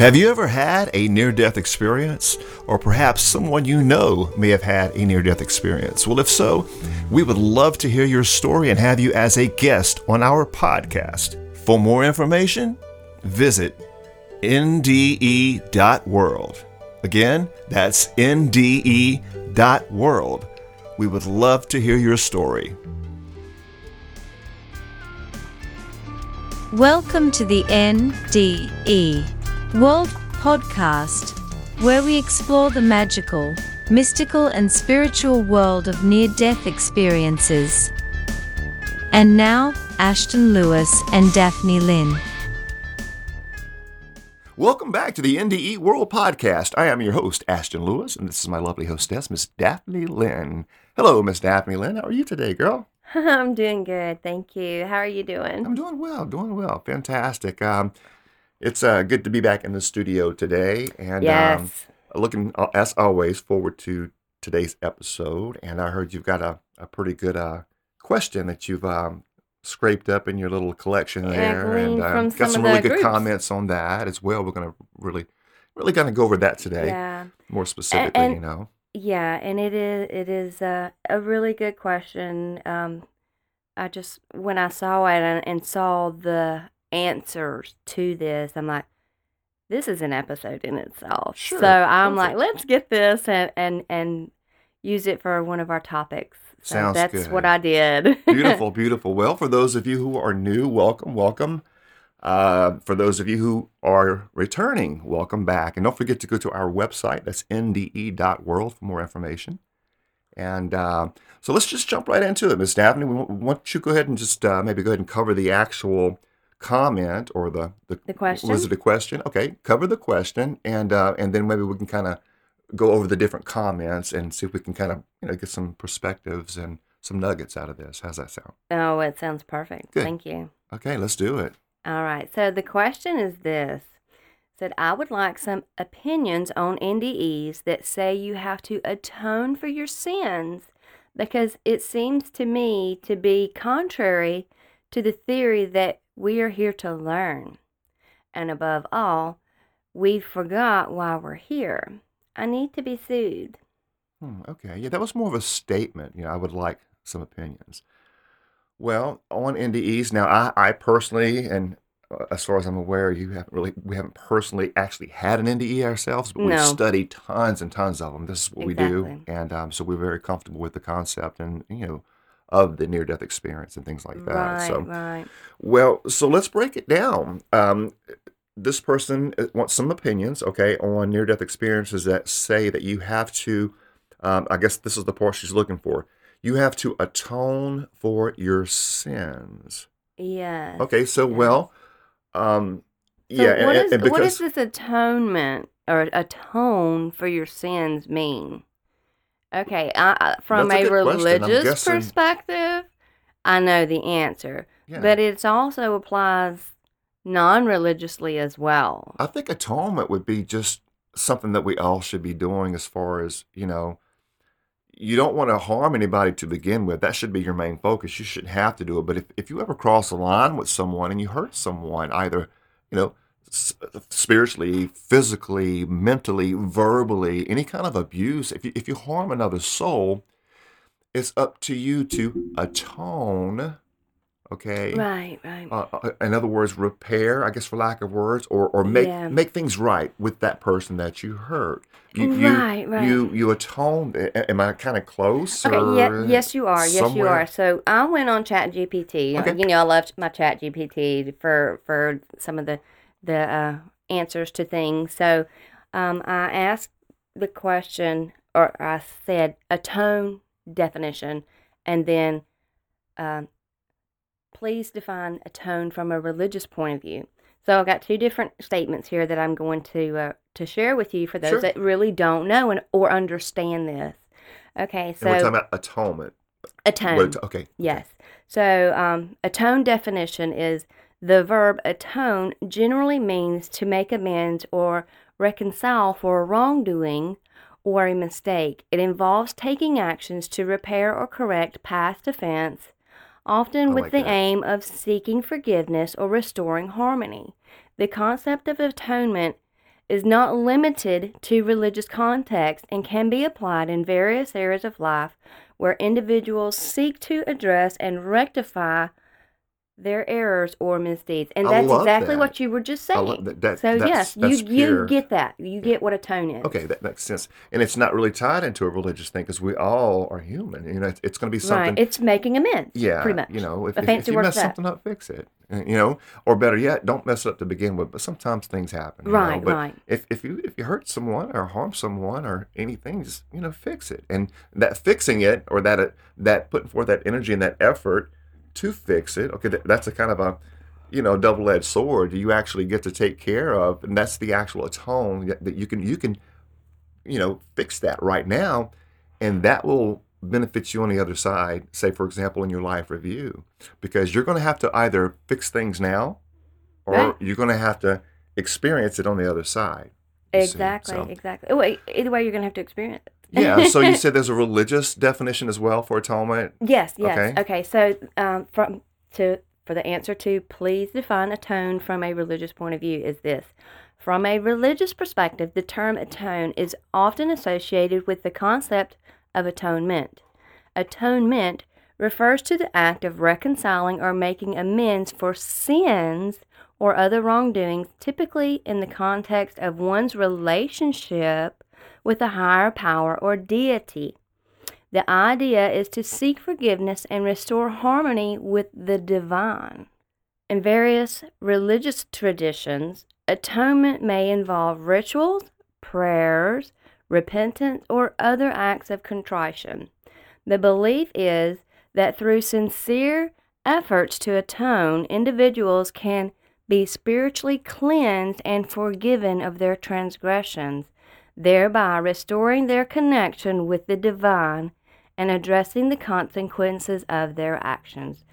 Have you ever had a near death experience? Or perhaps someone you know may have had a near death experience? Well, if so, we would love to hear your story and have you as a guest on our podcast. For more information, visit nde.world. Again, that's nde.world. We would love to hear your story. Welcome to the NDE World Podcast, where we explore the magical, mystical, and spiritual world of near death experiences. And now, Ashton Lewis and Daphne Lynn. Welcome back to the NDE World Podcast. I am your host, Ashton Lewis, and this is my lovely hostess, Miss Daphne Lynn. Hello, Miss Daphne Lynn. How are you today, girl? I'm doing good, thank you. How are you doing? I'm doing well, doing well. Fantastic. Um, it's uh, good to be back in the studio today, and yes. um, looking uh, as always forward to today's episode. And I heard you've got a, a pretty good uh, question that you've um, scraped up in your little collection Yeah, there, and uh, from got some some of the really good groups. comments on that as well. We're gonna really, really gonna go over that today, yeah, more specifically. and- you know, yeah, and it is it is uh, a really good question. Um, I just when I saw it and, and saw the answers to this, I'm like, this is an episode in itself. Sure, So I'm like, let's get this and and and use it for one of our topics. So Sounds that's good. what I did. beautiful, beautiful. Well, for those of you who are new, welcome, welcome. Uh, for those of you who are returning, welcome back. And don't forget to go to our website. That's nde.world for more information. And uh, so let's just jump right into it, Miss Daphne. We want, want you to go ahead and just uh, maybe go ahead and cover the actual comment or the the, The question? Was it a question? Okay, cover the question, and uh, and then maybe we can kind of go over the different comments and see if we can kind of you know get some perspectives and some nuggets out of this. How's that sound? oh, it sounds perfect. Good. Thank you. Okay, let's do it. All right. So the question is this. Said I would like some opinions on NDEs that say you have to atone for your sins because it seems to me to be contrary to the theory that we are here to learn. And above all, we forgot why we're here. I need to be soothed. Hmm, okay, yeah, that was more of a statement. You know, I would like some opinions. Well, on NDEs now, I, I personally, and uh, as far as I'm aware, you haven't really, we haven't personally actually had an NDE ourselves, but we've studied tons and tons of them. This is what we do, and um, so we're very comfortable with the concept and you know of the near-death experience and things like that. right, so, right. Well, so let's break it down. Um, this person uh, wants some opinions, okay, on near death experiences that say that you have to, um, I guess this is the part she's looking for. You have to atone for your sins. Yes. Okay, so, yes. well, um, So yeah, what and, is and what does this atonement or atone for your sins mean? Okay, I, I- from a a, good question. I'm religious guessing- perspective, I know the answer, yeah, but it also applies non-religiously as well. I think atonement would be just something that we all should be doing as far as, you know, you don't want to harm anybody to begin with. That should be your main focus. You shouldn't have to do it. But if, if you ever cross a line with someone and you hurt someone, either, you know, spiritually, physically, mentally, verbally, any kind of abuse, if you, if you harm another soul, it's up to you to atone, okay? Right, right. uh, uh, in other words, repair, I guess, for lack of words, or or make Yeah. make things right with that person that you hurt. You, Right, you, right. You you atone. Am I kind of close? Okay, yeah, yes, you are. Yes, you are. So I went on Chat GPT. Okay. You know, I love my Chat GPT for for some of the the uh, answers to things. So um, I asked the question, or I said a tone definition, and then um, please define atone from a religious point of view. So I've got two different statements here that I'm going to uh, to share with you for those Sure. that really don't know and or understand this. Okay, And we're talking about atonement. atone. What it- okay. Yes. So, um, tone definition is the verb atone generally means to make amends or reconcile for a wrongdoing or a mistake. It involves taking actions to repair or correct past offense, often I with like the that. aim of seeking forgiveness or restoring harmony. The concept of atonement is not limited to religious context and can be applied in various areas of life where individuals seek to address and rectify their errors or misdeeds. And that's exactly that. what you were just saying. that- that- so that's- yes, that's you pure. you get that. You get what a tone is. Okay, that makes sense. And it's not really tied into a religious thing because we all are human. You know, it's, it's going to be something. Right. It's making amends. yeah, Pretty much. You know, if, if- fancy if you mess something up, fix it. Uh, You know, or better yet, don't mess it up to begin with. But sometimes things happen. Right, But right. If if you if you hurt someone or harm someone or anything, just you know, fix it. And that fixing it or that uh, that putting forth that energy and that effort to fix it. Okay, that's a kind of a you know double-edged sword. You actually get to take care of, and that's the actual atone that, you can you can you know fix that right now, and that will benefit you on the other side. Say, for example, in your life review, because you're going to have to either fix things now, or Right. you're going to have to experience it on the other side. Exactly. So- Exactly. Either way, you're going to have to experience it. Yeah. So you said there's a religious definition as well for atonement. Yes, yes. Okay. Okay. So, um, from to for the answer to please define atone from a religious point of view is this. From a religious perspective, the term atone is often associated with the concept of atonement. Atonement refers to the act of reconciling or making amends for sins or other wrongdoings, typically in the context of one's relationship with a higher power or deity. The idea is to seek forgiveness and restore harmony with the divine. In various religious traditions, atonement may involve rituals, prayers, repentance, or other acts of contrition. The belief is that through sincere efforts to atone, individuals can be spiritually cleansed and forgiven of their transgressions, thereby restoring their connection with the divine and addressing the consequences of their actions.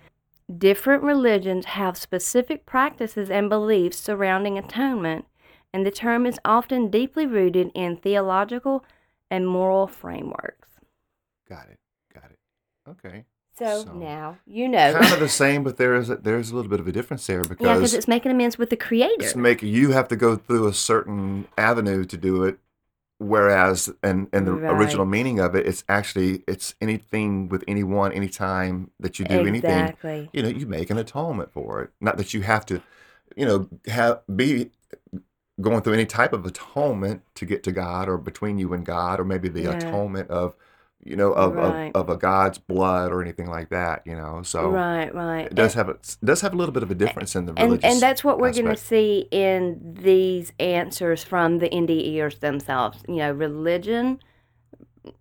Different religions have specific practices and beliefs surrounding atonement, and the term is often deeply rooted in theological and moral frameworks. Got it. Got it. Okay. So, So- now you know. Kind of the same, but there is a, there's a little bit of a difference there because yeah, because it's making amends with the Creator. it's make you have to go through a certain avenue to do it, whereas and and the Right. original meaning of it, it's actually it's anything with anyone, anytime that you do anything, you know, you make an atonement for it. Not that you have to, you know, have be going through any type of atonement to get to God or between you and God or maybe the Yeah. atonement of you know of, Right. of of a God's blood or anything like that, you know. So right, right. it does have a does have a little bit of a difference in the and, religious and that's what we're going to see in these answers from the NDEers themselves. You know, religion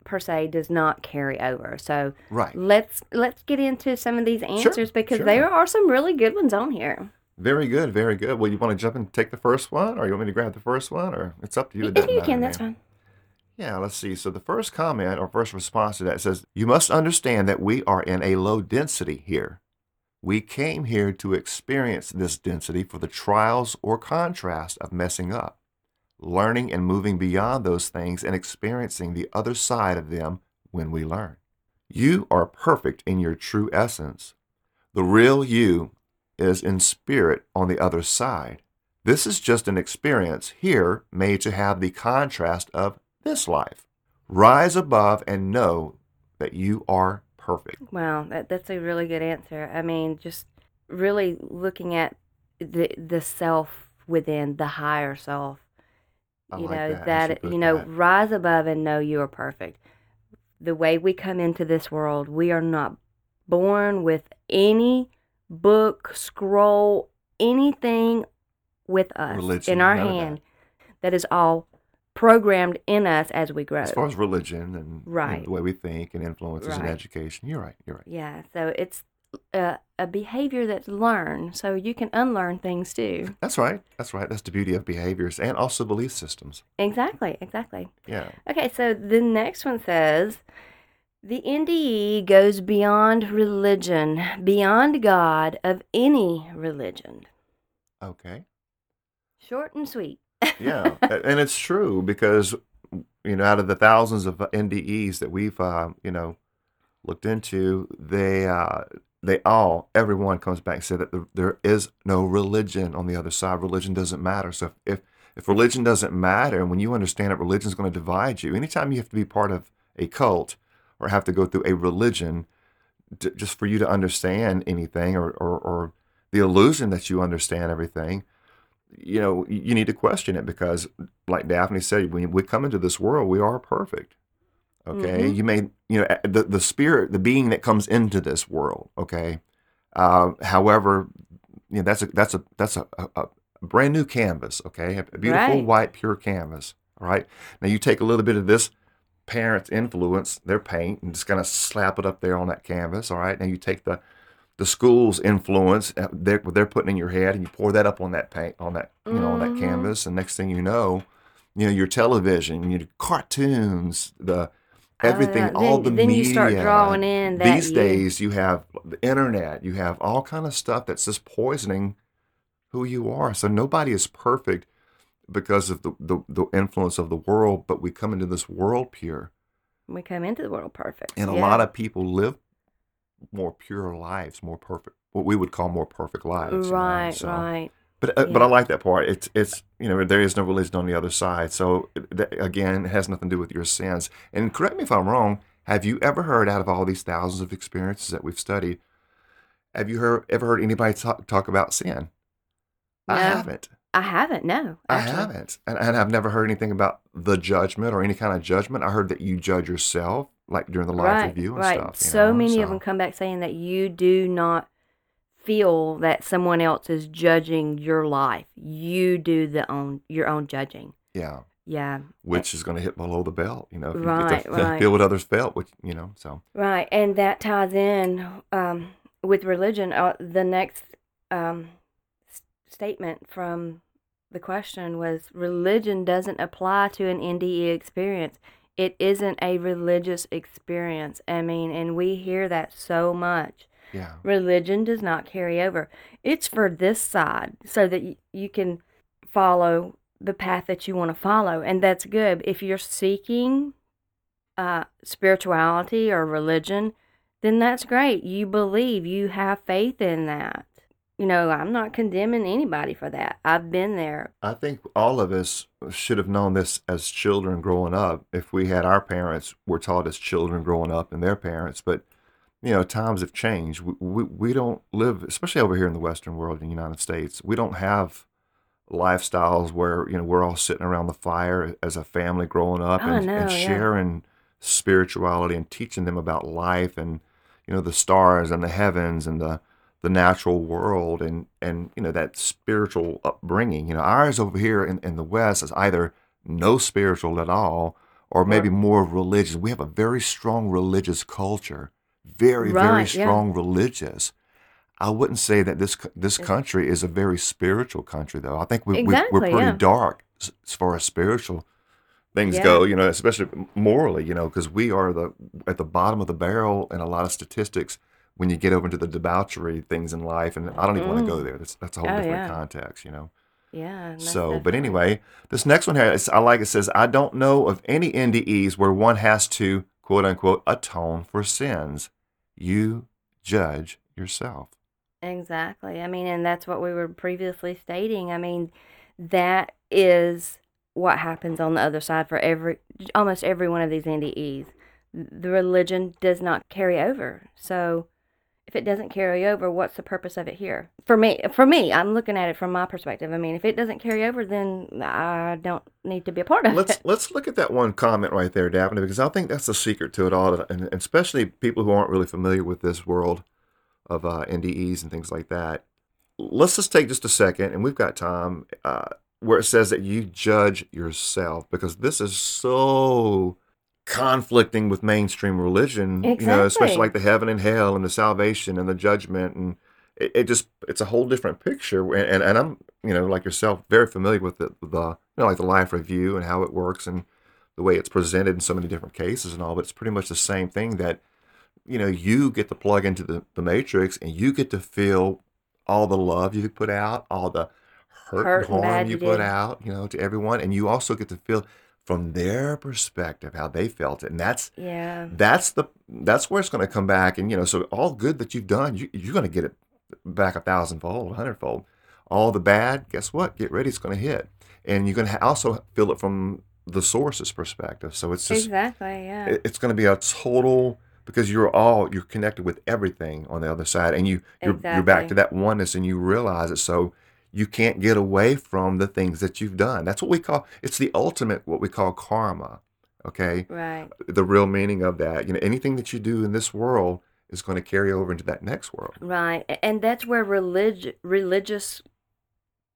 per se does not carry over. So right. let's let's get into some of these answers because sure. there are some really good ones on here. Very good, very good. Well, you want to jump and take the first one, or you want me to grab the first one, or it's up to you. If you can, that's fine. Yeah, let's see. So the first comment or first response to that says, You must understand that we are in a low density here. We came here to experience this density for the trials or contrast of messing up, learning and moving beyond those things and experiencing the other side of them when we learn. You are perfect in your true essence. The real you is in spirit on the other side. This is just an experience here made to have the contrast of this life. Rise above and know that you are perfect. Wow, that, that's a really good answer. I mean, just really looking at the the self within the higher self. I you like know that, that, you know that. rise above and know you are perfect. The way we come into this world, we are not born with any book, scroll, anything with us Religion, in our of that. hand. that is all programmed in us as we grow. As far as religion and Right. the way we think and influences and Right. education, you're right. You're right. Yeah, so it's a, a behavior that's learned, so you can unlearn things too. That's right. That's right. That's the beauty of behaviors and also belief systems. Exactly, exactly. Yeah. Okay, so the next one says the NDE goes beyond religion, beyond God of any religion. Okay. Short and sweet. Yeah. And it's true because, you know, out of the thousands of NDEs that we've, uh, you know, looked into, they, uh, they all, everyone comes back and said that there, there is no religion on the other side. Religion doesn't matter. So if if religion doesn't matter, and when you understand that religion is going to divide you, anytime you have to be part of a cult or have to go through a religion, just for you to understand anything or, or or the illusion that you understand everything, you know, you need to question it because, like Daphne said, when we come into this world, we are perfect. Okay, Mhm. you may, you know, the the spirit, the being that comes into this world. Okay, uh, however, you know, that's a that's a that's a, a, a brand new canvas. Okay, a beautiful Right. white pure canvas. All right, now you take a little bit of this parent's influence, their paint, and just kind of slap it up there on that canvas. All right, now you take the the school's influence uh, they're, what they're putting in your head and you pour that up on that paint on that you know on that Mhm. canvas and next thing you know you know your television your cartoons the Oh, everything yeah. all the Then- then media you start drawing in that these days you have the internet you have all kind of stuff that's just poisoning who you are so nobody is perfect because of the, the, the influence of the world but we come into this world pure We come into the world perfect. and a lot of people live more pure lives, more perfect, what we would call more perfect lives. you know, Right, so- right. But uh, but I like that part. It's it's you know there is no religion on the other side. So that, again, it has nothing to do with your sins. And correct me if I'm wrong. Have you ever heard out of all these thousands of experiences that we've studied? Have you heard ever heard anybody talk, talk about sin? I haven't. I haven't. No, I haven't. And, and I've never heard anything about the judgment or any kind of judgment. I heard that you judge yourself, like during the life right, review and right. stuff. you so know, many of them come back saying that you do not feel that someone else is judging your life. You do the own your own judging. Yeah. Yeah. Which is going to hit below the belt, you know, if you get Right, to right. feel what others felt, which, you know, so. Right, and that ties in um, with religion. Uh, the next um, s- statement from the question was religion doesn't apply to an NDE experience. It isn't a religious experience. I mean, and we hear that so much. Yeah. Religion does not carry over. It's for this side so that y- you can follow the path that you want to follow. And that's good. If you're seeking uh, spirituality or religion, then that's great. You believe, you have faith in that. You know, I'm not condemning anybody for that. I've been there. I think all of us should have known this as children growing up. If we had our parents were taught as children growing up and their parents, but you know, times have changed. We, we, we don't live, especially over here in the Western world in the United States, we don't have lifestyles where, you know, we're all sitting around the fire as a family growing up Oh, and, no, and yeah. sharing spirituality and teaching them about life and, you know, the stars and the heavens and the, the natural world and and you know that spiritual upbringing. You know ours over here in, in the west is either no spiritual at all or maybe more religious. We have a very strong religious culture very very Right, yeah. strong religious. I wouldn't say that this this country is a very spiritual country though. I think we, we, we're pretty yeah. dark as far as spiritual things Yeah. go you know especially morally you know because we are the at the bottom of the barrel in a lot of statistics when you get over into the debauchery things in life and i don't even want to go mm. there that's, that's a whole Oh, different yeah. context you know Yeah. so but anyway this next one here is, i like it says i don't know of any ndes where one has to quote unquote atone for sins you judge yourself Exactly. I mean, and that's what we were previously stating. I mean, that is what happens on the other side for every almost every one of these NDEs. The religion does not carry over. So if it doesn't carry over, what's the purpose of it here? For me, for me, I'm looking at it from my perspective. I mean, if it doesn't carry over, then I don't need to be a part of let's it. let's look at that one comment right there, Daphne, because I think that's the secret to it all, and and especially people who aren't really familiar with this world of uh, NDEs and things like that. Let's just take just a second, and we've got time, uh, where it says that you judge yourself, because this is so conflicting with mainstream religion, you know, especially like the heaven and hell and the salvation and the judgment and it, it just it's a whole different picture and, and, and I'm you know like yourself very familiar with the, the you know like the life review and how it works and the way it's presented in so many different cases and all but it's pretty much the same thing that you know you get to plug into the, the matrix and you get to feel all the love you put out all the hurt, Hurt and harm you put out you know to everyone and you also get to feel from their perspective, how they felt it. And that's Yeah. that's the that's where it's going to come back. And you know, so all good that you've done, you, you're going to get it back a thousandfold, a hundredfold. All the bad, guess what? Get ready, it's going to hit, and you're going to ha- also feel it from the source's perspective. So it's just Exactly. Yeah. it- it's going to be a total because you're all you're connected with everything on the other side, and you you're, you're back to that oneness, and you realize it. So you can't get away from the things that you've done. That's what we call it's the ultimate what we call karma. Okay, right. the real meaning of that. You know, anything that you do in this world is going to carry over into that next world. Right. And that's where relig- religious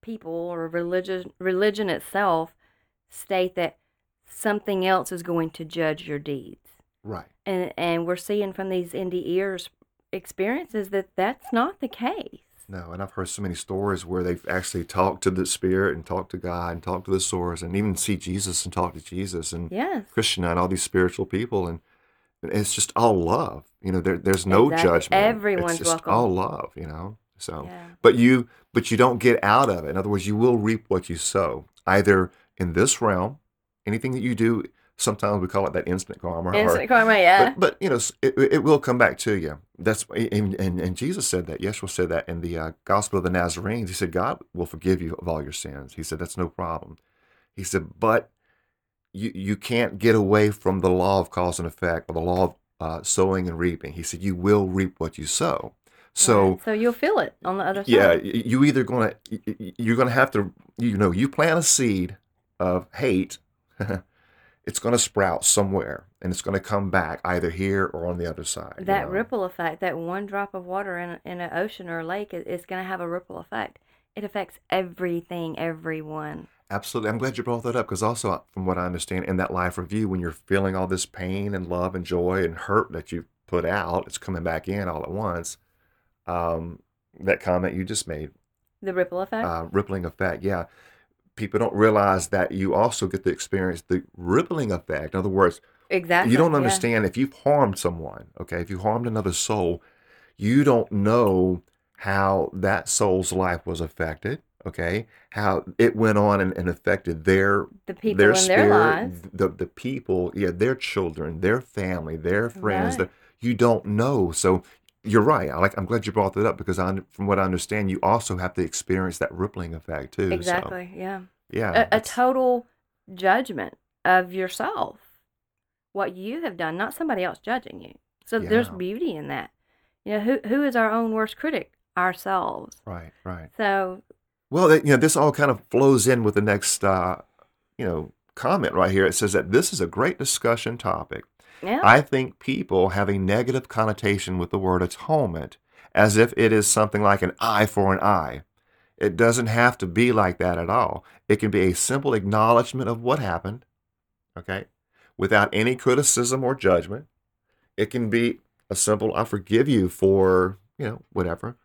people or religious religion itself state that something else is going to judge your deeds. Right. And and we're seeing from these NDEers experiences that that's not the case. No, and I've heard so many stories where they've actually talked to the spirit and talked to God and talked to the source and even see Jesus and talk to Jesus and Yes. Krishna and all these spiritual people and it's just all love. You know, there, there's no Exactly. judgment. Everyone's it's just welcome. all love. You know, so Yeah. but you but you don't get out of it. In other words, you will reap what you sow, either in this realm, anything that you do. Sometimes we call it that instant karma. or- Instant karma, yeah. but, but you know, it, it will come back to you. That's and, and, and Jesus said that. Yeshua said that in the uh, Gospel of the Nazarenes. He said, God will forgive you of all your sins. He said, that's no problem. He said, but you you can't get away from the law of cause and effect or the law of uh, sowing and reaping. He said, you will reap what you sow. So Right. so you'll feel it on the other side. yeah, you either gonna you're gonna have to you know you plant a seed of hate, it's gonna sprout somewhere and it's gonna come back either here or on the other side. you that know? ripple effect, that one drop of water in, in an ocean or a lake is, is going to have a ripple effect. It affects everything, everyone. Absolutely, I'm glad you brought that up because also uh, from what I understand in that life review, when you're feeling all this pain and love and joy and hurt that you've put out, it's coming back in all at once. Um, that comment you just made The ripple effect. uh, rippling effect. Yeah, people don't realize that you also get to experience the rippling effect. In other words, exactly. you don't yeah. understand if you've harmed someone. Okay, if you harmed another soul, you don't know how that soul's life was affected. Okay, how it went on and, and affected their The people their in spirit, their lives. the the people, yeah, their children, their family, their friends. Right. You don't know. So you're right. I like. I'm glad you brought that up because I, from what I understand, you also have to experience that rippling effect too. So, Exactly. Yeah. yeah. A, a total judgment of yourself, what you have done, not somebody else judging you. So there's beauty in that. You know, who who is our own worst critic? Ourselves. Right. Right. So Well, you know, this all kind of flows in with the next, uh, you know, comment right here. It says that this is a great discussion topic. yeah. I think people have a negative connotation with the word atonement as if it is something like an eye for an eye. It doesn't have to be like that at all. It can be a simple acknowledgement of what happened, okay, without any criticism or judgment. It can be a simple, I forgive you for, you know, whatever,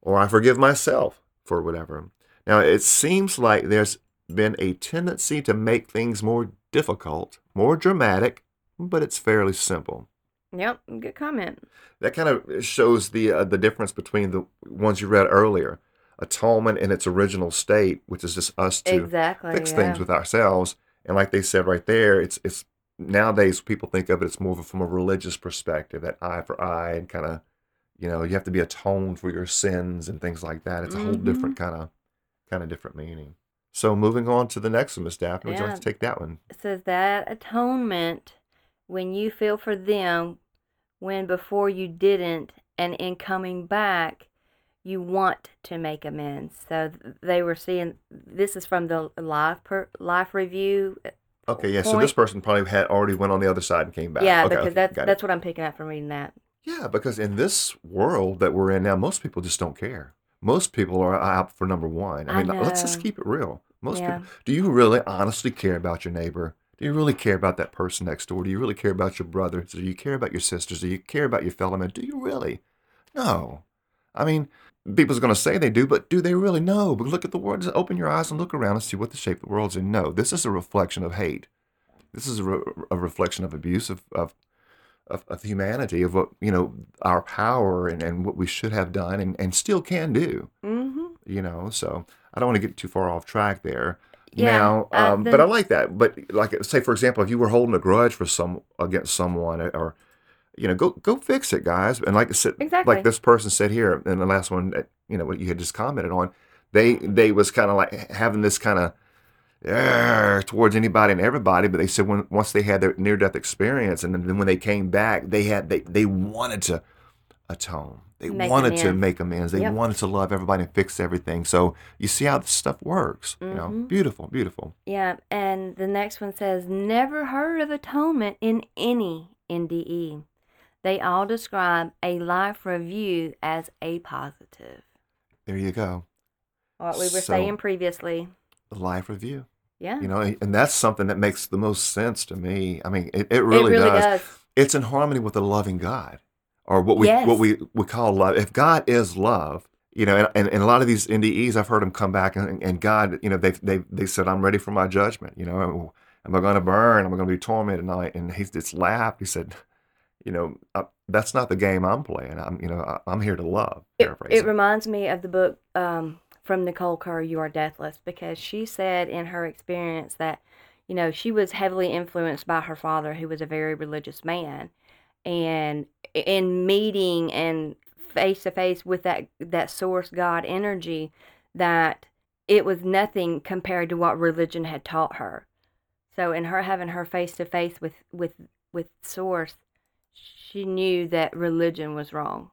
or I forgive myself for whatever. Now, it seems like there's been a tendency to make things more difficult, more dramatic, but it's fairly simple. Yep. Good comment. That kind of shows the uh, the difference between the ones you read earlier, atonement in its original state, which is just us to exactly. fix yeah. things with ourselves, and like they said right there, it's it's nowadays people think of it as more from a religious perspective, that eye for eye, and kind of, you know, you have to be atoned for your sins and things like that. It's a whole Mhm. different kind of kind of different meaning. So moving on to the next one, Miss Daphne, would you like to take that one? It says that atonement when you feel for them when before you didn't and in coming back you want to make amends so they were seeing this is from the life per, life review uh, Okay, yeah. So this person probably had already went on the other side and came back. yeah Okay, because okay, that's got it. that's what i'm picking up from reading that Yeah, because in this world that we're in now, most people just don't care. Most people are out for number one. I I mean, uh, let's just keep it real. Most Yeah. people, do you really honestly care about your neighbor? Do you really care about that person next door? Do you really care about your brothers? Do you care about your sisters? Do you care about your fellow men? Do you really? No. I mean, people's going to say they do, but do they really? No. But look at the world. Just open your eyes and look around and see what the shape the world's in. No, this is a reflection of hate. This is a, re- a reflection of abuse of, of of, of humanity, of what you know, our power and, and what we should have done and, and still can do. mm-hmm You know, so I don't want to get too far off track there. Yeah, now, uh, um, the- but I like that. But like, say for example, if you were holding a grudge for some against someone, or you know, go go fix it, guys. And like I said, Exactly. like this person said here in the last one, that, you know, what you had just commented on, they they was kind of like having this kind of "Arr," towards anybody and everybody, but they said when once they had their near death experience, and then, when they came back, they had they they wanted to atone. They Make wanted to make amends. They Yep. wanted to love everybody and fix everything. So you see how this stuff works. You know, Mhm. beautiful, beautiful. Yeah, and the next one says, never heard of atonement in any NDE. They all describe a life review as a positive. There you go. What we were So- saying previously. Life review. Yeah. You know, and that's something that makes the most sense to me. I mean, it, it it really, really does. does. It's in harmony with a loving God, or what we Yes. what we we call love. If God is love, you know, and, and, and a lot of these NDEs, I've heard them come back, and, and God, you know, they they they said, "I'm ready for my judgment." You know, am I going to burn? Am I going to be tormented tonight? And he just laughed. He said, "You know, uh, that's not the game I'm playing. I'm, you know, I, I'm here to love." It, it reminds me of the book um, from Nicole Kerr, You Are Deathless, because she said in her experience that, you know, she was heavily influenced by her father, who was a very religious man. And in meeting and face to face with that, that source God energy, that it was nothing compared to what religion had taught her. So in her having her face to face with with with source, she knew that religion was wrong.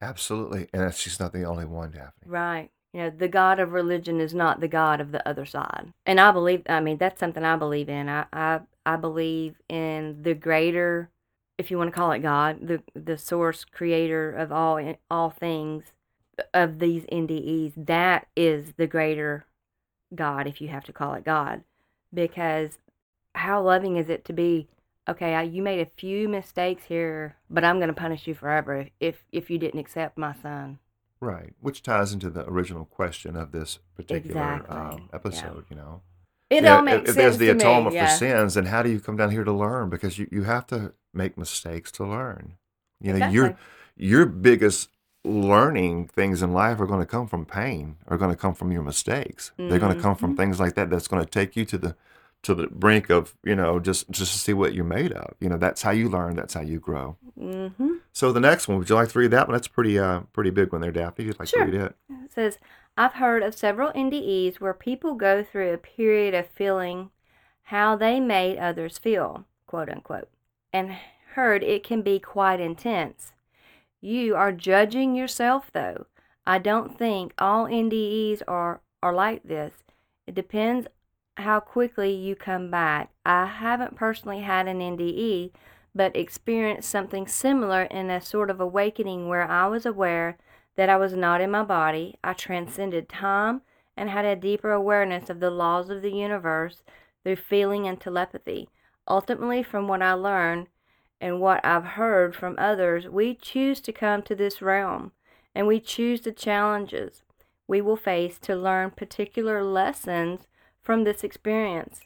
Absolutely, and she's not the only one, Daphne. Right. You know, the God of religion is not the God of the other side. And I believe, I mean, that's something I believe in. I, I, I believe in the greater, if you want to call it God, the, the source creator of all, all things of these NDEs. That is the greater God, if you have to call it God. Because how loving is it to be, okay, I, you made a few mistakes here, but I'm going to punish you forever if, if, if you didn't accept my son. Right, which ties into the original question of this particular Exactly, um, yeah. episode. You know, It Yeah, all makes if, if sense there's the to me, atonement yeah. for sins, then how do you come down here to learn? Because you, you have to make mistakes to learn. You know, your Exactly. your biggest learning things in life are going to come from pain, are going to come from your mistakes. They're going to come from Mhm. things like that. That's going to take you to the to the brink of you know just just to see what you're made of. You know, that's how you learn. That's how you grow. Mm-hmm. So the next one, would you like to read that one? That's pretty uh pretty big one there, Daphne. You'd like Sure. to read it? It says, I've heard of several NDEs where people go through a period of feeling how they made others feel, quote unquote, and heard it can be quite intense. You are judging yourself, though. I don't think all NDEs are, are like this. It depends how quickly you come back. I haven't personally had an NDE, but experienced something similar in a sort of awakening where I was aware that I was not in my body. I transcended time and had a deeper awareness of the laws of the universe through feeling and telepathy. Ultimately, from what I learned and what I've heard from others, we choose to come to this realm and we choose the challenges we will face to learn particular lessons from this experience.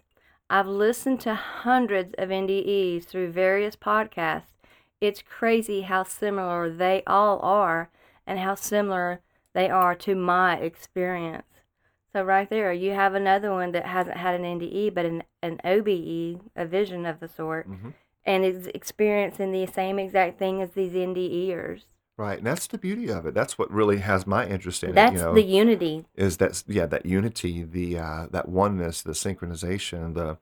I've listened to hundreds of NDEs through various podcasts. It's crazy how similar they all are and how similar they are to my experience. So right there, you have another one that hasn't had an NDE but an, an OBE, a vision of the sort, Mhm. and is experiencing the same exact thing as these NDEers. Right, and that's the beauty of it. That's what really has my interest in That's it. You know, the unity. is that yeah that unity, the uh, that oneness, the synchronization, the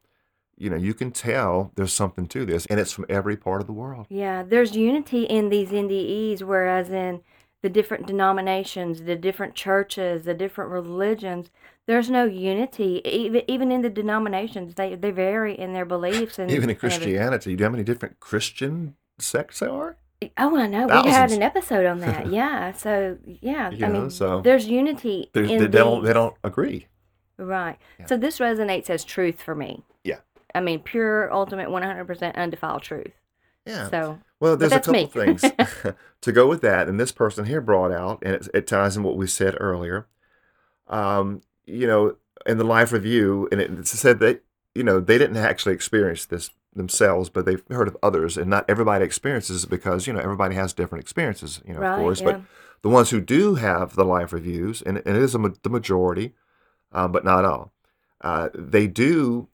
you know you can tell there's something to this, and it's from every part of the world. Yeah, there's unity in these NDEs, whereas in the different denominations, the different churches, the different religions, there's no unity. Even even in the denominations, they they vary in their beliefs and Even in. Christianity, do you know how many different Christian sects there are? Oh, I know. We had an episode on that. Yeah. So yeah, I know, mean, so there's unity There's, in they, they don't they don't agree. Right. Yeah. So this resonates as truth for me. Yeah. I mean, pure, ultimate, 100% undefiled truth. Yeah. So Well, there's a that's me. couple things to go with that, and this person here brought out, and it, it ties in what we said earlier. Um, you know, in the life review, and it said that you know they didn't actually experience this themselves, but they've heard of others, and not everybody experiences it because you know everybody has different experiences, you know, Right, of course. yeah. But the ones who do have the life reviews, and, and it is a, the majority, um, but not all. uh, they do,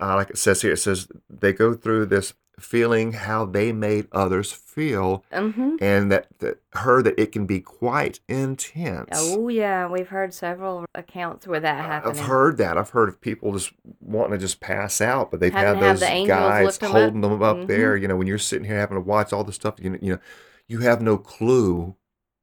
uh, like it says here, it says they go through this feeling how they made others feel, Mm-hmm. and that, that heard that it can be quite intense. Oh yeah, we've heard several accounts where that happened. I've heard that. I've heard of people just wanting to just pass out, but they've had those the guys lift 'em up. holding them up Mhm. there. You know, when you're sitting here having to watch all the stuff, you you know, you have no clue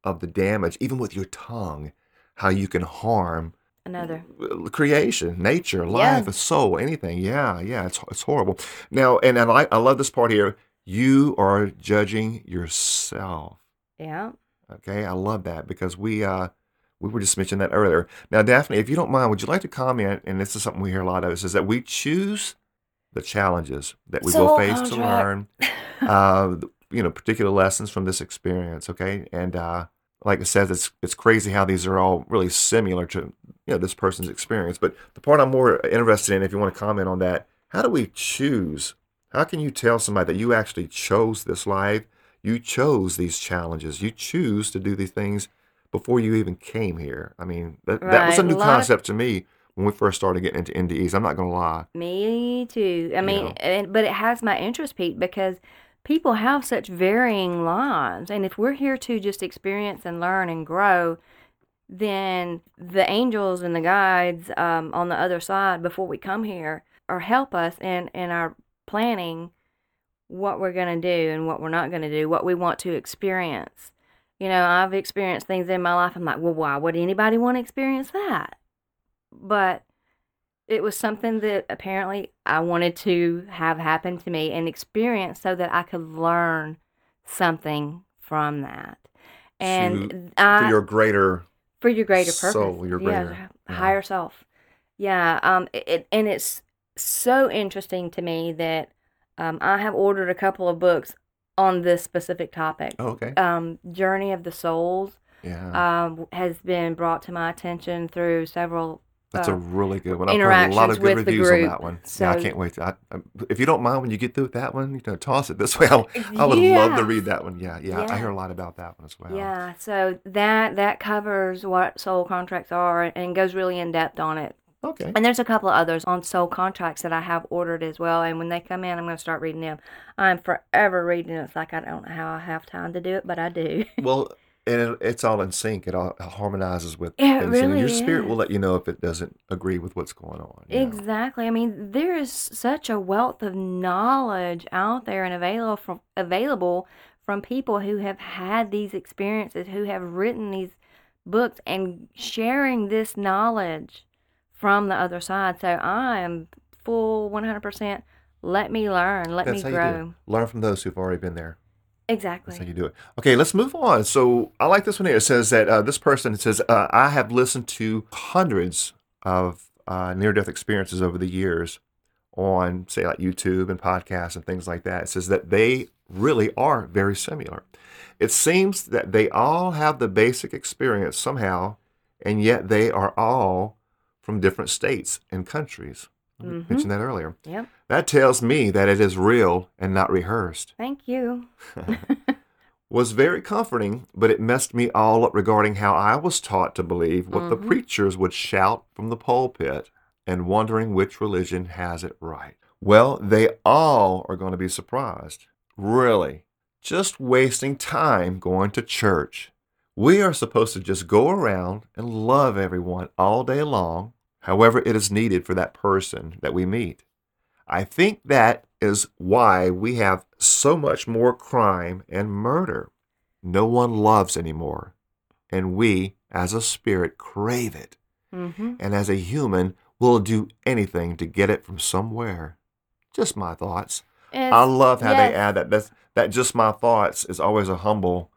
of the damage, even with your tongue, how you can harm Another. creation, nature, Yeah. life, a soul, anything. Yeah, yeah, it's it's horrible. Now, and and I I love this part here. You are judging yourself. Yeah. Okay, I love that because we uh we were just mentioning that earlier. Now, Daphne, if you don't mind, would you like to comment? And this is something we hear a lot of: is that we choose the challenges that we will Soul face to learn, uh, you know, particular lessons from this experience. Okay, and uh, like it says, it's it's crazy how these are all really similar to you know this person's experience. But the part I'm more interested in, if you want to comment on that, how do we choose? How can you tell somebody that you actually chose this life? You chose these challenges. You choose to do these things before you even came here. I mean, that, that was a new a lot of- concept to me when we first started getting into NDEs. I'm not going to lie. Me too. I mean, know. and, but it has my interest peaked because people have such varying lives, and if we're here to just experience and learn and grow, then the angels and the guides um, on the other side before we come here or help us in in our planning what we're going to do and what we're not going to do, what we want to experience. You know, I've experienced things in my life. I'm like, well, why would anybody want to experience that? But it was something that apparently I wanted to have happen to me and experience so that I could learn something from that. And I, For your greater, for your greater purpose. soul, your yeah, greater- yeah. higher self. Yeah. Um. It, it- and it's so interesting to me that um I have ordered a couple of books on this specific topic. oh, okay, Um, Journey of the Souls yeah, um has been brought to my attention through several. That's a uh, really good one. I've heard a lot of good reviews on that one. yeah, I can't wait. To, I, I, if you don't mind, when you get through with that one, you know, toss it this way. I, I would love to read that one. Yeah, yeah, I hear a lot about that one as well. Yeah, so that that covers what soul contracts are and goes really in depth on it. Okay. And there's a couple of others on soul contracts that I have ordered as well. And when they come in, I'm going to start reading them. I'm forever reading it. It's like I don't know how I have time to do it, but I do. Well, and it, it's all in sync. It all harmonizes with It things. really your spirit will let you know if it doesn't agree with what's going on. you know. Exactly. I mean, there is such a wealth of knowledge out there and available from available from people who have had these experiences, who have written these books and sharing this knowledge from the other side. So I am full 100%. Let me learn. Let That's me how you do grow. Learn from those who've already been there. Exactly. That's how you do it. Okay, let's move on. So I like this one here. It says that uh, this person says uh, I have listened to hundreds of uh, near-death experiences over the years on, say, like YouTube and podcasts and things like that. It says that they really are very similar. It seems that they all have the basic experience somehow, and yet they are all from different states and countries. I Mhm. mentioned that earlier. Yep. That tells me that it is real and not rehearsed Thank you. was very comforting, but it messed me all up regarding how I was taught to believe what the Mhm. preachers would shout from the pulpit and wondering which religion has it right. Well, they all are going to be surprised. Really. Just wasting time going to church. We are supposed to just go around and love everyone all day long, however it is needed for that person that we meet. I think that is why we have so much more crime and murder. No one loves anymore. And we, as a spirit, crave it. Mm-hmm. And as a human, we'll do anything to get it from somewhere. Just my thoughts. I love how they add that. That's, that just my thoughts is always a humble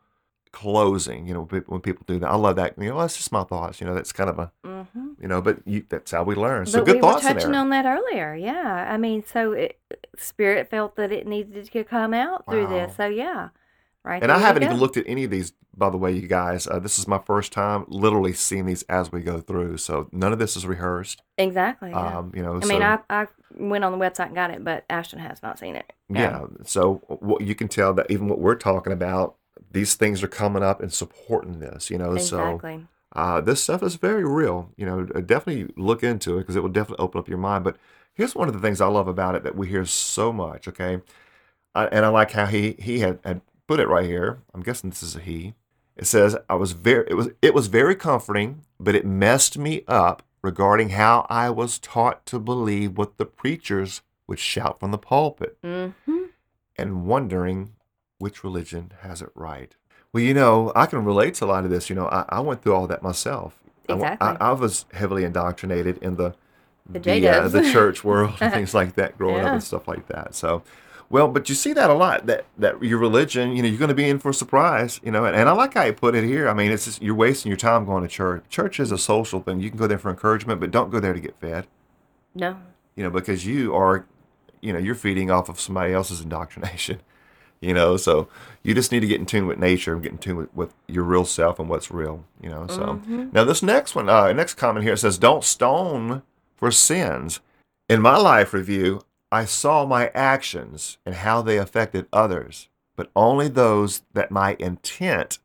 closing. You know, when people do that, I love that. You know, that's just my thoughts. You know, that's kind of a, Mm-hmm. you know, but you, that's how we learn. So but good we thoughts were in touching on that earlier. Yeah, I mean, so it, spirit felt that it needed to come out through this. So yeah, right. And I haven't even looked at any of these, by the way, you guys. Uh, this is my first time literally seeing these as we go through. So none of this is rehearsed. exactly. Yeah. Um, you know, I so, mean, I I went on the website and got it, but Ashton has not seen it. yeah. So what you can tell that even what we're talking about, these things are coming up and supporting this. You know, so. Uh, this stuff is very real. You know, uh, definitely look into it because it will definitely open up your mind. But here's one of the things I love about it that we hear so much. Okay, I, and I like how he he had, had put it right here. I'm guessing this is a he. It says I was very it was it was very comforting, but it messed me up regarding how I was taught to believe what the preachers would shout from the pulpit, Mm-hmm. and wondering which religion has it right. Well, you know, I can relate to a lot of this. You know, I, I went through all that myself. Exactly. I, I was heavily indoctrinated in the The the, uh, the church world and things like that growing up and stuff like that. So, well, but you see that a lot that that your religion, you know, you're going to be in for a surprise, you know. And, and I like how you put it here. I mean, it's just, you're wasting your time going to church. Church is a social thing. You can go there for encouragement, but don't go there to get fed, No. you know, because you are, you know, you're feeding off of somebody else's indoctrination. You know, so you just need to get in tune with nature and get in tune with, with your real self and what's real. You know, so now this next one, uh, next comment here says, "Don't stone for sins." In my life review, I saw my actions and how they affected others, but only those that my intent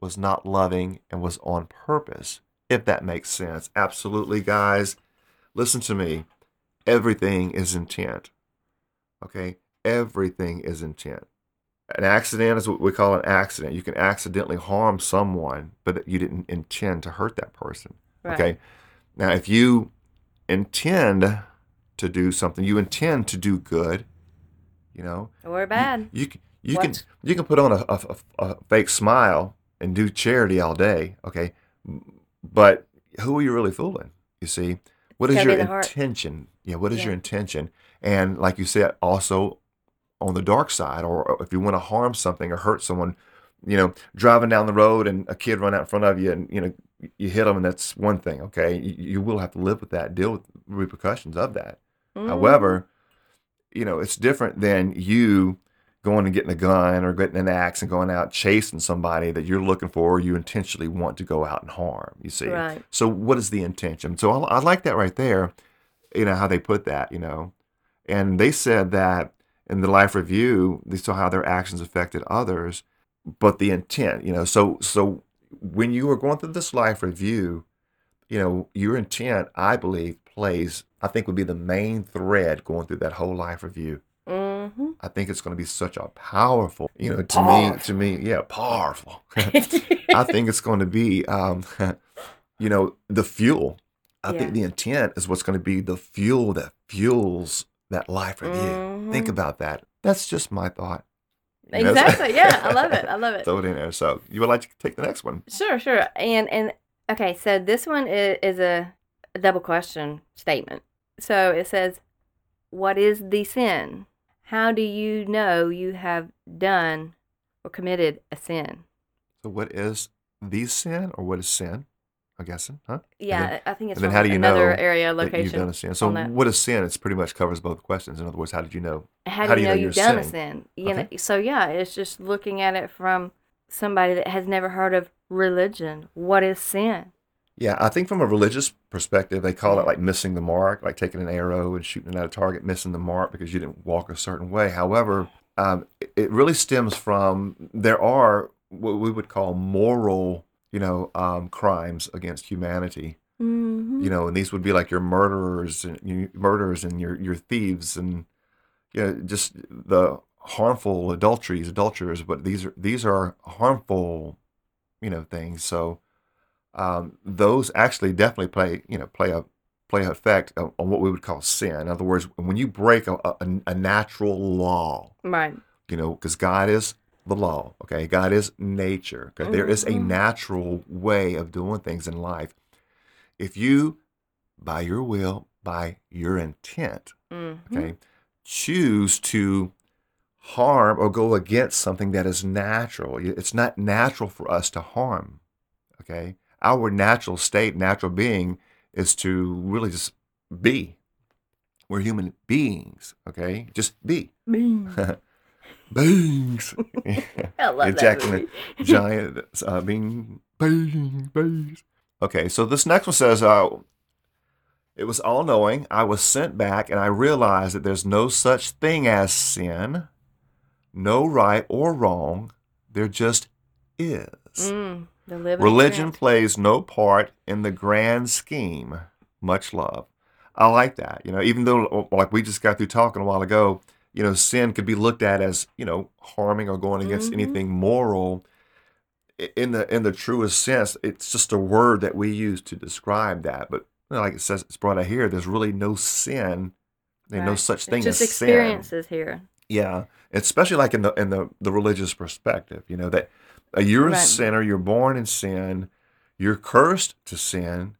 was not loving and was on purpose. If that makes sense, absolutely, guys. Listen to me. Everything is intent. Okay, everything is intent. An accident is what we call an accident. You can accidentally harm someone, but you didn't intend to hurt that person. Right. Okay. Now, if you intend to do something, you intend to do good, you know, Or bad. you can you can you can put on a, a, a, fake smile and do charity all day, okay? But who are you really fooling? You see, what is gotta your the heart. intention? Yeah, what is Yeah. your intention? And like you said, also on the dark side, or if you want to harm something or hurt someone, you know, driving down the road and a kid run out in front of you, and you know, you hit them, and that's one thing. Okay, you, you will have to live with that, deal with repercussions of that. Mm. However, you know, it's different than you going and getting a gun or getting an axe and going out chasing somebody that you're looking for or you intentionally want to go out and harm, you see. Right. So what is the intention? So I, I like that right there, you know, how they put that, you know. And they said that in the life review, they saw how their actions affected others, but the intent, you know, so so when you are going through this life review, you know, your intent, I believe, plays, I think would be the main thread going through that whole life review. Mm-hmm. I think it's going to be such a powerful, you know, to me, to me, yeah, powerful. I think it's going to be, um, you know, the fuel. I Yeah. think the intent is what's going to be the fuel that fuels that life review. Think Mhm. about that. That's just my thought. You know, exactly. Yeah, I love it. I love it. Throw it in there. So you would like to take the next one? Sure, sure. And and okay, so this one is, is a, a double question statement. So it says, "What is the sin? How do you know you have done or committed a sin?" So what is the sin or what is sin? I'm guessing, huh? Yeah, I think it's and then how do you another know area That you've location. done a sin. So what is sin? It's pretty much covers both questions. In other words, how did you know? How, how do you know, you're you've done a sin? You know, so yeah, it's just looking at it from somebody that has never heard of religion. What is sin? Yeah, I think from a religious perspective, they call it like missing the mark, like taking an arrow and shooting it at a target, missing the mark because you didn't walk a certain way. However, um, it really stems from there are what we would call moral, you know, um, crimes against humanity. Mm-hmm. You know, and these would be like your murderers and you, murderers and your your thieves and you know just the harmful adulteries, adulterers. But these are these are harmful, you know, things. So um, those actually definitely play you know play a play a effect on on what we would call sin. In other words, when you break a, a, a natural law, Right. you know, because God is the law, okay? God is nature. Okay? There is a Mhm. natural way of doing things in life. If you, by your will, by your intent, Mm-hmm. okay, choose to harm or go against something that is natural, it's not natural for us to harm, okay? Our natural state, natural being is to really just be. We're human beings, okay? Just be. Beings. I love that Jack in the giant uh, being beings, beings. Okay, so this next one says, uh, "It was all knowing. I was sent back, and I realized that there's no such thing as sin, no right or wrong. There just is. Mm. Religion plays no part in the grand scheme. Much love. I like that. You know, even though, like we just got through talking a while ago, you know, sin could be looked at as, you know, harming or going against Mhm. anything moral. In the in the truest sense, it's just a word that we use to describe that. But you know, like it says, it's brought out here. There's really no sin. There's no Right. such It's thing just as sin. experiences here. Yeah, especially like in the in the the religious perspective, you know that uh, you're a sinner, you're born in sin, you're cursed to sin,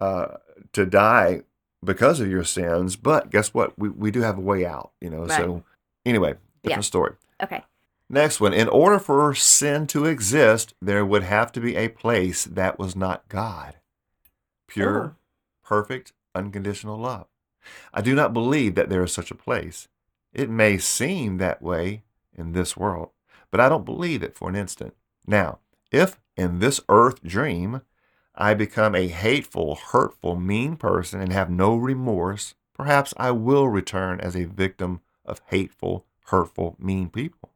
uh, to die because of your sins. But guess what? We we do have a way out, you know. Right. So anyway, different Yeah. story. Okay. Next one. In order for sin to exist, there would have to be a place that was not God. Pure, Oh. perfect, unconditional love. I do not believe that there is such a place. It may seem that way in this world, but I don't believe it for an instant. Now, if in this earth dream I become a hateful, hurtful, mean person and have no remorse, perhaps I will return as a victim of hateful, hurtful, mean people.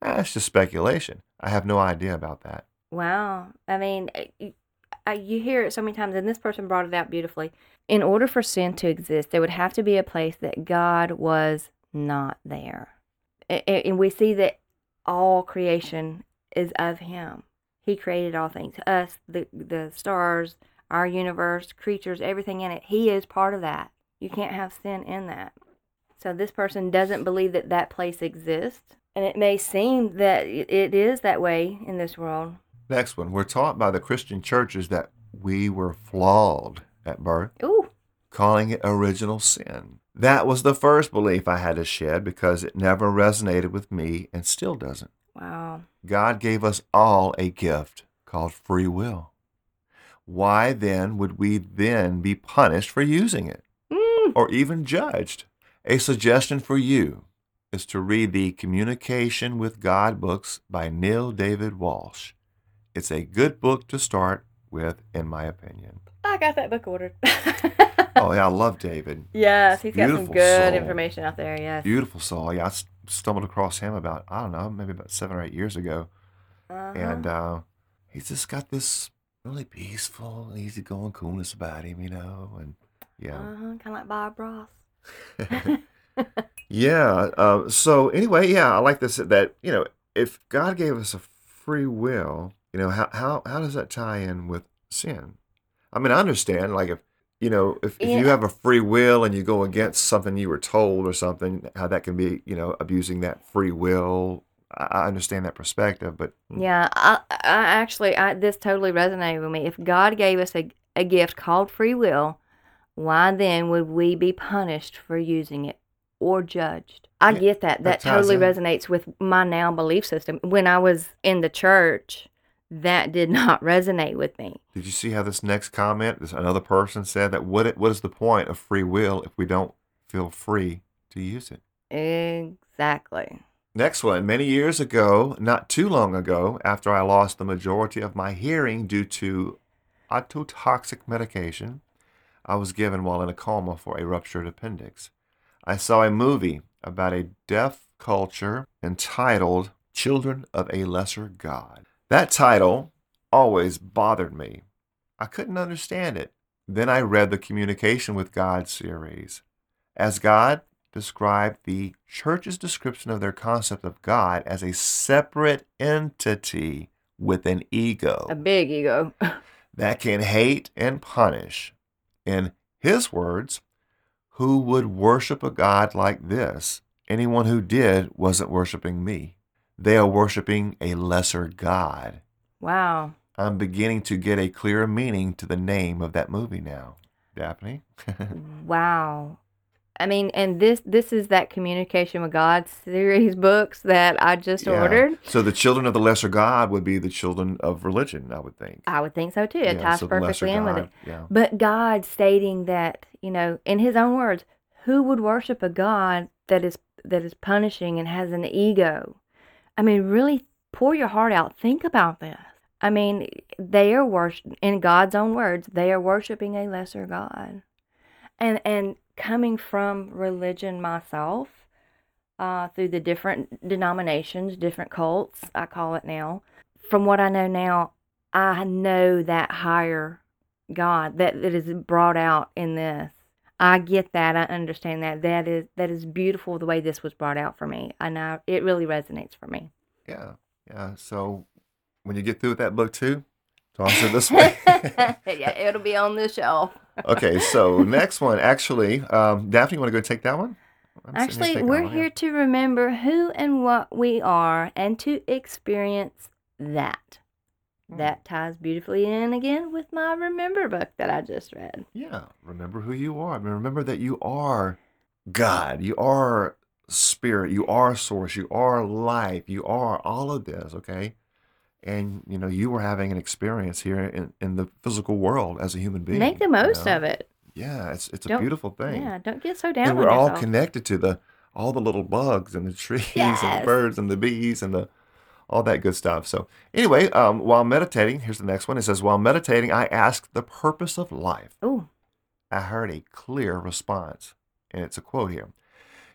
That's just speculation. I have no idea about that. Wow. I mean, uh, you, hear it so many times, and this person brought it out beautifully. In order for sin to exist, there would have to be a place that God was not there. And we see that all creation is of Him. He created all things us, the, the stars, our universe, creatures, everything in it. He is part of that. You can't have sin in that. So this person doesn't believe that that place exists. And it may seem that it is that way in this world. Next one. We're taught by the Christian churches that we were flawed at birth. Ooh, calling it original sin. That was the first belief I had to shed because it never resonated with me and still doesn't. Wow. God gave us all a gift called free will. Why then would we then be punished for using it Mm, or even judged? A suggestion for you is to read the Communication with God books by Neale David Walsch. It's a good book to start with, in my opinion. I got that book ordered. Oh, yeah, I love David. yes, he's got some good soul. information out there. Yes. beautiful soul. Yeah, I s- stumbled across him about I don't know, maybe about seven or eight years ago, Uh-huh. and uh, he's just got this really peaceful, easygoing coolness about him, you know, and yeah, uh-huh. kind of like Bob Ross. yeah. Uh, so anyway, yeah, I like this. That you know, if God gave us a free will, you know, how how how does that tie in with sin? I mean, I understand, like if you know, if, if you have a free will and you go against something you were told or something, how that can be, you know, abusing that free will. I I understand that perspective, but mm. Yeah, I, I actually, I, this totally resonated with me. If God gave us a, a gift called free will, why then would we be punished for using it or judged? I Yeah, get that. that That, totally in. resonates with my now belief system. When I was in the church, that did not resonate with me. did you see how this next comment? This another person said that what it- what is the point of free will if we don't feel free to use it? Exactly. Next one. Many years ago, not too long ago, after I lost the majority of my hearing due to ototoxic medication I was given while in a coma for a ruptured appendix, I saw a movie about a deaf culture entitled Children of a Lesser God. That title always bothered me. I couldn't understand it. Then I read the Communication with God series. As God described the church's description of their concept of God as a separate entity with an ego A big ego. that can hate and punish. In his words, who would worship a God like this? Anyone who did wasn't worshiping me. They are worshiping a lesser God. wow. I'm beginning to get a clearer meaning to the name of that movie now. Daphne? Wow. I mean, and this this is that communication with God series books that I just Yeah. ordered. So the children of the lesser God would be the children of religion, I would think. I would think so too. It Yeah, ties so perfectly in with it. Yeah. But God stating that, you know, in his own words, who would worship a God that is that is punishing and has an ego? I mean, really pour your heart out. Think about this. I mean, they are worship in God's own words, they are worshiping a lesser God. And and coming from religion myself, uh, through the different denominations, different cults, I call it now. From what I know now, I know that higher God that, that is brought out in this. I get that. I understand that. That is that is beautiful the way this was brought out for me. I know it really resonates for me. Yeah, yeah. So when you get through with that book too, toss it this way. yeah, it'll be on the shelf. okay, so next one. Actually, um, Daphne, you want to go take that one? I'm sitting here Actually, we're here to remember who and what we are and to experience that. That mm. ties beautifully in again with my Remember book that I just read. Yeah, remember who you are. I mean, remember that you are God. You are spirit. You are source. You are life. You are all of this, okay? And, you know, you were having an experience here in, in the physical world as a human being. Make the you most know? of it. Yeah, it's, it's a Don't- beautiful thing. Yeah, don't get so down and we're all yourself. connected to the all the little bugs and the trees and the birds and the bees and the all that good stuff. So anyway, um, while meditating, here's the next one. It says, while meditating, I asked the purpose of life. Oh, I heard a clear response, and it's a quote here: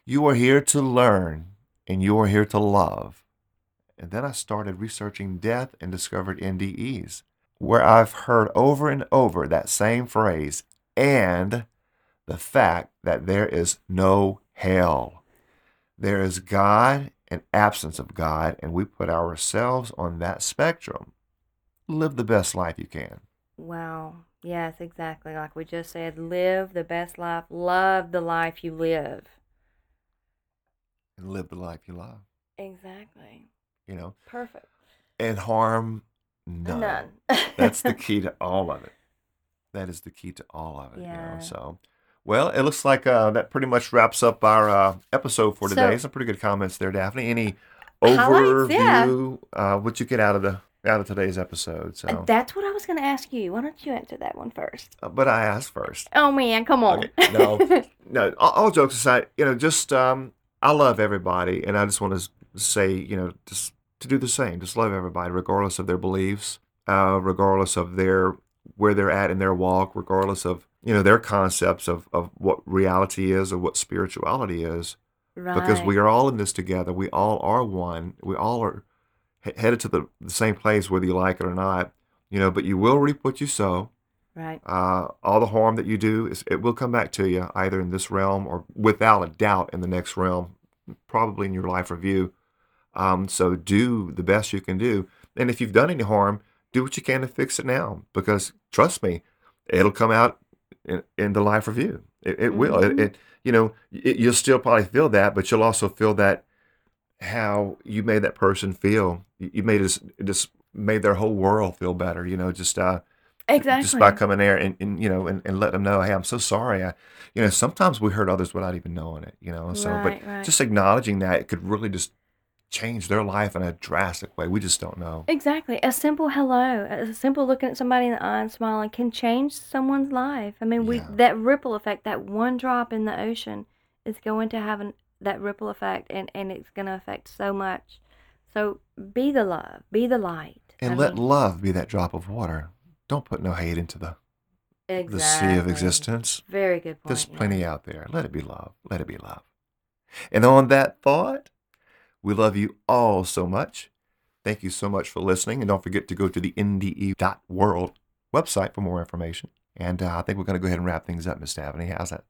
"You are here to learn, and you are here to love." And then I started researching death and discovered NDEs, where I've heard over and over that same phrase, and the fact that there is no hell. There is God and absence of God, and we put ourselves on that spectrum. Live the best life you can. wow. Yes, exactly. Like we just said, live the best life. Love the life you live. And live the life you love. Exactly. You know, Perfect. and harm none. None. That's the key to all of it. That is the key to all of it. You Yeah. know, so. Well, it looks like uh, that pretty much wraps up our uh, episode for So- today. Some pretty good comments there, Daphne. Any Highlights, yeah. overview? Uh, what you get out of the out of today's episode? So, That's what I was going to ask you. Why don't you answer that one first? Uh, but I asked first. Oh man, come on. Okay, no. No, all, all jokes aside, you know, just um, I love everybody, and I just want to say, you know, just to do the same. Just love everybody, regardless of their beliefs, uh, regardless of their where they're at in their walk, regardless of you know their concepts of of what reality is or what spirituality is, right. because we are all in this together. We all are one. We all are he- headed to the, the same place, whether you like it or not. You know, but you will reap what you sow right. uh, all the harm that you do is it will come back to you either in this realm or without a doubt in the next realm probably in your life review um, so do the best you can do and if you've done any harm do what you can to fix it now because trust me it'll come out in, in the life review it, it will it, Mhm. it you know it, you'll still probably feel that but you'll also feel that how you made that person feel you, you made us just made their whole world feel better you know just uh Exactly. just by coming there and, and you know and, and let them know hey i'm so sorry i you know sometimes we hurt others without even knowing it you know so Right, but right. just acknowledging that it could really just change their life in a drastic way we just don't know Exactly. A simple hello, a simple looking at somebody in the eye and smiling can change someone's life. I mean, we that ripple effect, that one drop in the ocean is going to have an, that ripple effect and, and it's going to affect so much. So be the love, be the light. and I let mean, love be that drop of water don't put no hate into the the sea of existence Very good point. there's yeah. plenty out there let it be love let it be love and on that thought we love you all so much thank you so much for listening and don't forget to go to the nde.world website for more information and uh, i think we're going to go ahead and wrap things up miss Daphne. how's that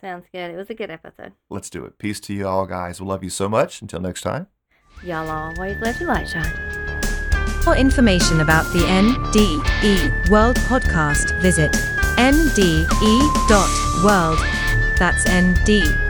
Sounds good. It was a good episode. let's do it peace to you all guys we love you so much until next time Y'all always let your light shine. For information about the NDE World podcast, visit nde.world. That's nde.world.